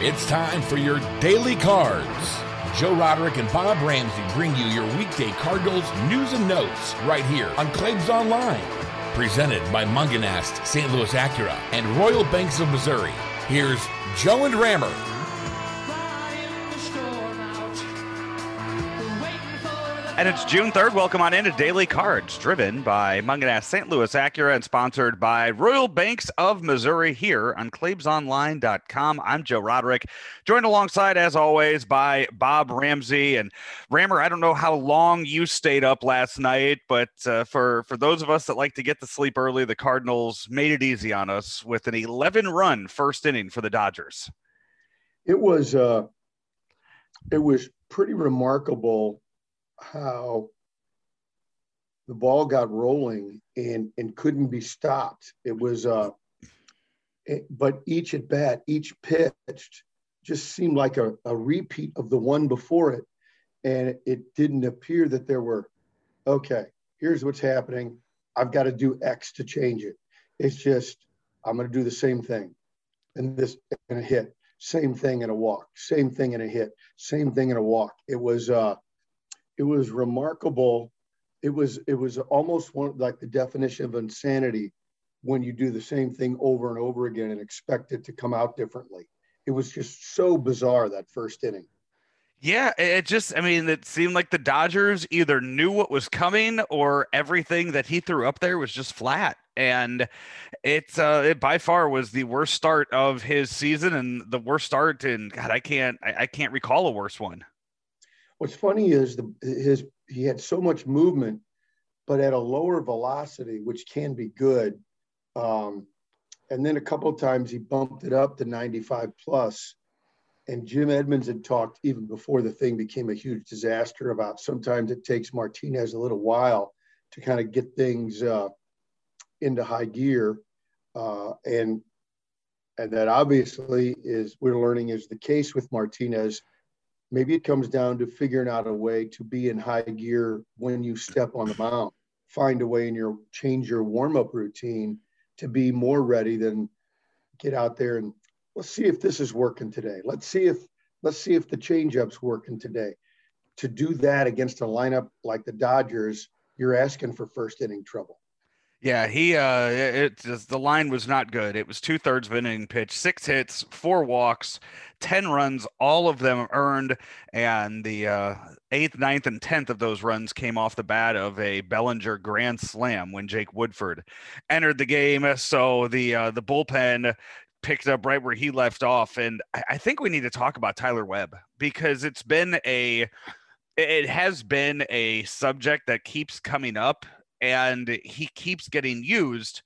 It's time for your daily cards. Joe Roderick and Bob Ramsey bring you your weekday Cardinals news and notes right here on Claibs Online. Presented by Mungenast, St. Louis Acura, and Royal Banks of Missouri. Here's Joe and Rammer. And it's June 3rd. Welcome on into Daily Cards, driven by Mungenast St. Louis Acura and sponsored by Royal Banks of Missouri here on ClaibsOnline.com. I'm Joe Roderick, joined alongside, as always, by Bob Ramsey. And Rammer, I don't know how long you stayed up last night, but uh, for, for those of us that like to get to sleep early, the Cardinals made it easy on us with an 11 run first inning for the Dodgers. It was, uh, it was pretty remarkable how the ball got rolling and and couldn't be stopped. It was uh it, but each at bat, each pitched just seemed like a, a repeat of the one before it. And it, didn't appear that there were, okay, here's what's happening. I've got to do X to change it. It's just, I'm going to do the same thing. And this and a hit, same thing in a walk, same thing in a hit, same thing in a walk. It was uh it was remarkable. It was it was almost one like the definition of insanity when you do the same thing over and over again and expect it to come out differently. It was just so bizarre that first inning. Yeah, it just, I mean, it seemed like the Dodgers either knew what was coming or everything that he threw up there was just flat. And it's, uh, it by far was the worst start of his season and the worst start And God, I can't, I, I can't recall a worse one. What's funny is the his he had so much movement, but at a lower velocity, which can be good. Um, and then a couple of times he bumped it up to 95 plus. And Jim Edmonds had talked even before the thing became a huge disaster about sometimes it takes Martinez a little while to kind of get things uh, into high gear. Uh, and and that obviously is we're learning is the case with Martinez maybe it comes down to figuring out a way to be in high gear when you step on the mound. Find a way in your change your warm-up routine to be more ready than get out there and let's see if this is working today. Let's see if let's see if the changeup's working today. To do that against a lineup like the dodgers you're asking for first inning trouble yeah, he uh it just the line was not good. It was two thirds of an inning pitch, six hits, four walks, ten runs, all of them earned, and the uh, eighth, ninth, and tenth of those runs came off the bat of a Bellinger grand slam when Jake Woodford entered the game. So the uh, the bullpen picked up right where he left off, and I, I think we need to talk about Tyler Webb because it's been a it has been a subject that keeps coming up and he keeps getting used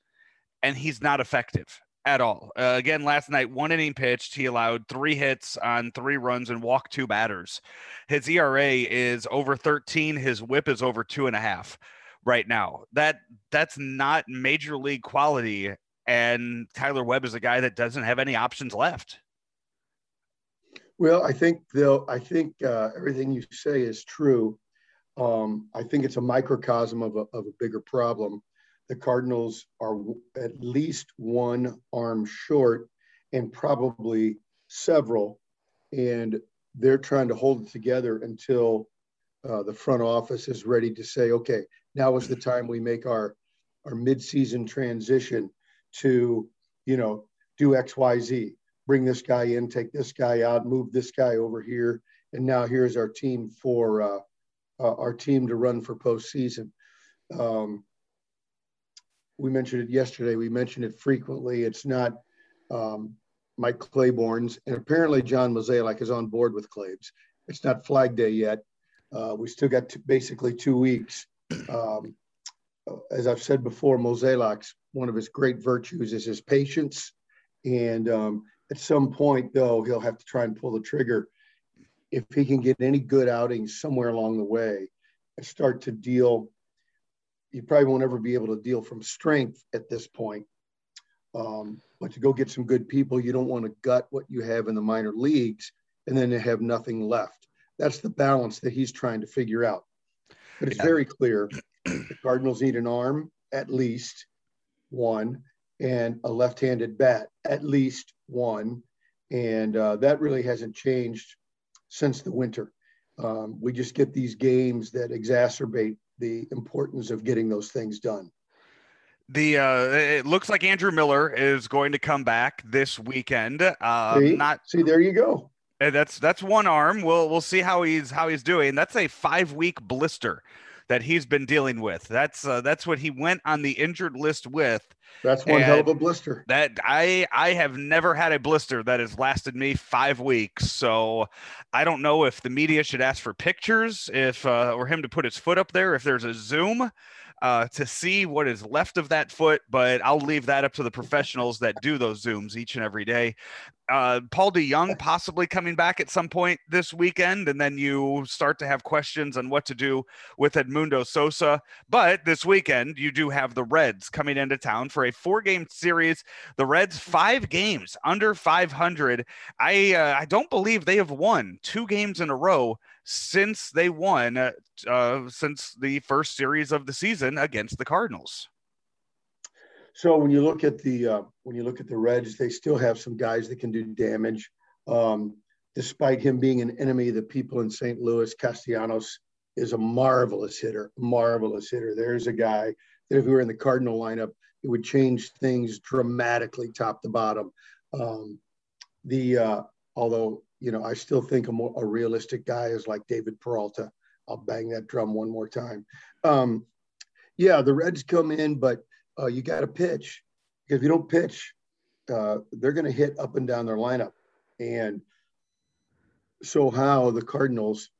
and he's not effective at all. Uh, again, last night, one inning pitched. He allowed three hits on three runs and walked two batters. His ERA is over 13. His whip is over two and a half right now. That that's not major league quality. And Tyler Webb is a guy that doesn't have any options left. Well, I think though I think uh, everything you say is true. Um, I think it's a microcosm of a, of a bigger problem. The Cardinals are at least one arm short and probably several, and they're trying to hold it together until uh, the front office is ready to say, okay, now is the time we make our our midseason transition to, you know, do X, Y, Z. Bring this guy in, take this guy out, move this guy over here, and now here's our team for uh, uh, our team to run for postseason. Um, we mentioned it yesterday. We mentioned it frequently. It's not um, Mike Claiborne's, and apparently John Mozeliak is on board with Claibs. It's not Flag Day yet. Uh, we still got basically two weeks. Um, as I've said before, Mozeliak's one of his great virtues is his patience, and um, at some point, though, he'll have to try and pull the trigger if he can get any good outings somewhere along the way and start to deal, you probably won't ever be able to deal from strength at this point. Um, but to go get some good people, you don't want to gut what you have in the minor leagues and then have nothing left. That's the balance that he's trying to figure out. But it's very clear the Cardinals need an arm, at least one, and a left handed bat, at least one and uh, that really hasn't changed since the winter. Um, we just get these games that exacerbate the importance of getting those things done. The uh, it looks like Andrew Miller is going to come back this weekend. Uh, see? Not see, there you go. That's that's one arm. We'll we'll see how he's how he's doing. That's a five week blister that he's been dealing with. That's uh, that's what he went on the injured list with. That's one and hell of a blister. That I I have never had a blister that has lasted me five weeks. So I don't know if the media should ask for pictures, if uh, or him to put his foot up there, if there's a zoom uh, to see what is left of that foot, but I'll leave that up to the professionals that do those zooms each and every day. Uh, Paul DeJong possibly coming back at some point this weekend, and then you start to have questions on what to do with Edmundo Sosa. But this weekend, you do have the Reds coming into town for a four-game series. The Reds five games under 500. I uh, I don't believe they have won two games in a row since they won uh, uh, since the first series of the season against the Cardinals. So when you look at the uh, when you look at the Reds, they still have some guys that can do damage. Um, despite him being an enemy the people in St. Louis, Castellanos is a marvelous hitter, marvelous hitter. There's a guy that if he were in the Cardinal lineup, it would change things dramatically, top to bottom. Um, the uh, although you know, I still think a more a realistic guy is like David Peralta. I'll bang that drum one more time. Um, yeah, the Reds come in, but uh, you got to pitch if you don't pitch, uh, they're going to hit up and down their lineup. And so, how the Cardinals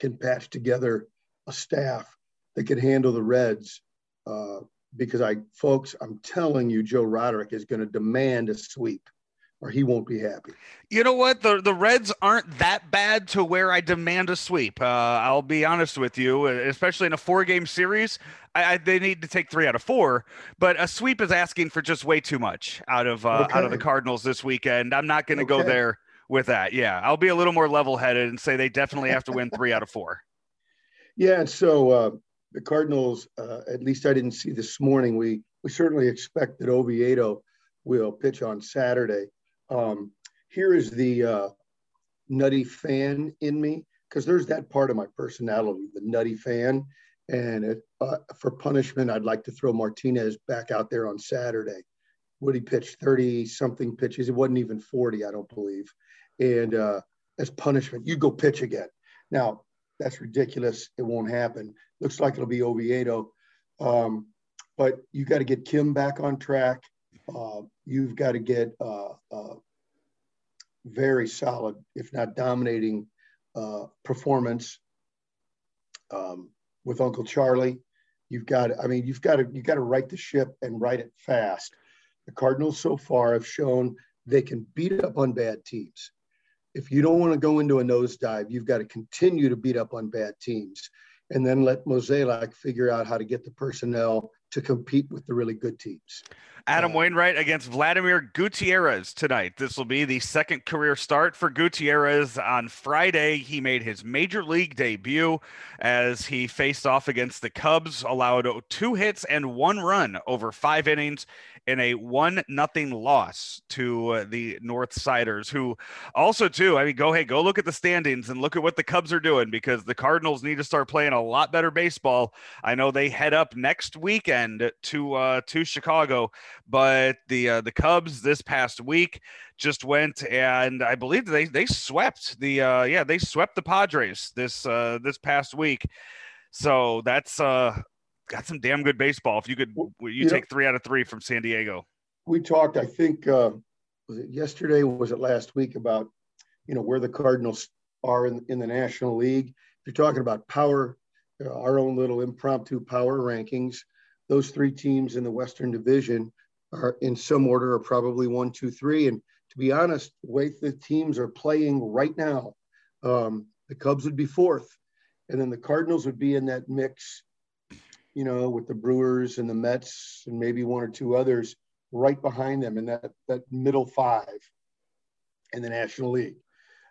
can patch together a staff that can handle the Reds? Uh, because I, folks, I'm telling you, Joe Roderick is going to demand a sweep or he won't be happy. You know what? The the Reds aren't that bad to where I demand a sweep. Uh, I'll be honest with you, especially in a four game series. I, I, they need to take three out of four, but a sweep is asking for just way too much out of uh, okay. out of the Cardinals this weekend. I'm not going to okay. go there with that. Yeah, I'll be a little more level headed and say they definitely have to win three out of four. Yeah, so uh, the Cardinals, uh, at least I didn't see this morning. We we certainly expect that Oviedo will pitch on Saturday. Um, here is the uh, nutty fan in me, because there's that part of my personality, the nutty fan. And it, uh, for punishment, I'd like to throw Martinez back out there on Saturday. Would he pitch 30 something pitches? It wasn't even 40, I don't believe. And uh, as punishment, you go pitch again. Now, that's ridiculous. It won't happen. Looks like it'll be Oviedo. Um, but you got to get Kim back on track. Uh, you've got to get uh, uh, very solid, if not dominating, uh, performance um, with Uncle Charlie. You've got, I mean, you've got to you got to right the ship and right it fast. The Cardinals so far have shown they can beat up on bad teams. If you don't want to go into a nosedive, you've got to continue to beat up on bad teams, and then let Mozeliak figure out how to get the personnel to compete with the really good teams. Adam uh, Wainwright against Vladimir Gutierrez tonight. This will be the second career start for Gutierrez. On Friday, he made his major league debut as he faced off against the Cubs, allowed two hits and one run over five innings in a one nothing loss to uh, the North Siders, who also too. I mean, go hey, go look at the standings and look at what the Cubs are doing because the Cardinals need to start playing a lot better baseball. I know they head up next weekend to uh, to Chicago, but the uh, the Cubs this past week just went and I believe they they swept the uh, yeah they swept the Padres this uh, this past week. So that's uh got some damn good baseball. If you could, you, you take know, three out of three from San Diego. We talked, I think, uh, was it yesterday? was it last week about, you know, where the Cardinals are in, in the National League? If you're talking about power, uh, our own little impromptu power rankings, those three teams in the Western Division are in some order are probably one, two, three. And to be honest, the way the teams are playing right now, um, the Cubs would be fourth, and then the Cardinals would be in that mix you know, with the Brewers and the Mets and maybe one or two others right behind them in that, that middle five in the National League.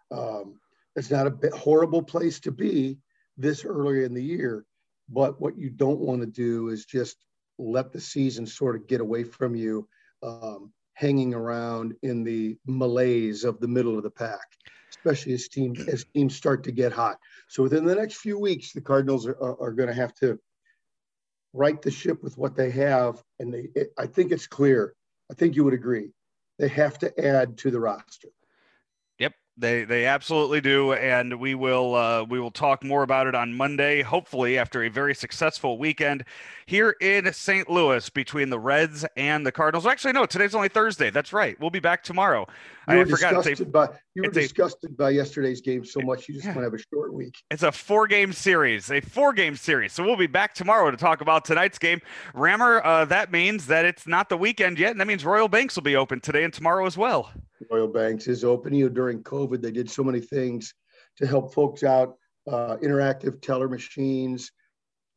Um, it's not a horrible place to be this early in the year, but what you don't want to do is just let the season sort of get away from you. Um, hanging around in the malaise of the middle of the pack, especially as teams as teams start to get hot. So within the next few weeks, the Cardinals are, are, are going to have to right the ship with what they have, and they. It, I think it's clear. I think you would agree. They have to add to the roster. They they absolutely do, and we will uh, we will talk more about it on Monday. Hopefully, after a very successful weekend here in St. Louis between the Reds and the Cardinals. Actually, no, today's only Thursday. That's right. We'll be back tomorrow. You I forgot. Disgusted by, you were disgusted a, by yesterday's game so much. You just yeah, want to have a short week. It's a four game series, a four game series. So we'll be back tomorrow to talk about tonight's game. Rammer, uh, that means that it's not the weekend yet, and that means Royal Banks will be open today and tomorrow as well. Royal Banks is open. You know, during COVID, they did so many things to help folks out. Uh, interactive teller machines,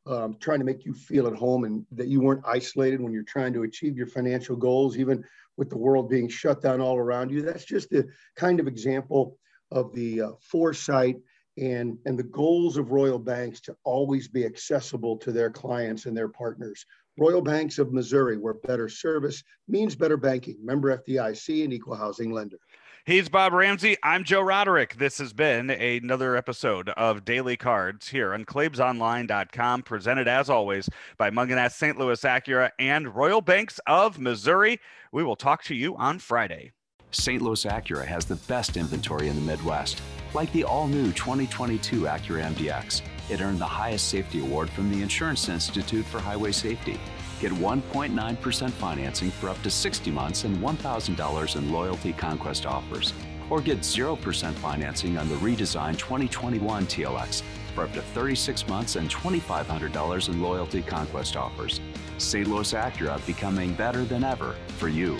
um, trying to make you feel at home and that you weren't isolated when you're trying to achieve your financial goals, even with the world being shut down all around you. That's just the kind of example of the uh, foresight and, and the goals of Royal Banks to always be accessible to their clients and their partners. Royal Banks of Missouri, where better service means better banking. Member FDIC and equal housing lender. He's Bob Ramsey. I'm Joe Roderick. This has been another episode of Daily Cards here on ClaibsOnline.com, presented as always by Mungenast St. Louis Acura and Royal Banks of Missouri. We will talk to you on Friday. St. Louis Acura has the best inventory in the Midwest, like the all new 2022 Acura MDX. It earned the highest safety award from the Insurance Institute for Highway Safety. Get 1.9% financing for up to 60 months and $1,000 in loyalty conquest offers. Or get 0% financing on the redesigned 2021 TLX for up to 36 months and $2,500 in loyalty conquest offers. St. Louis Acura becoming better than ever for you.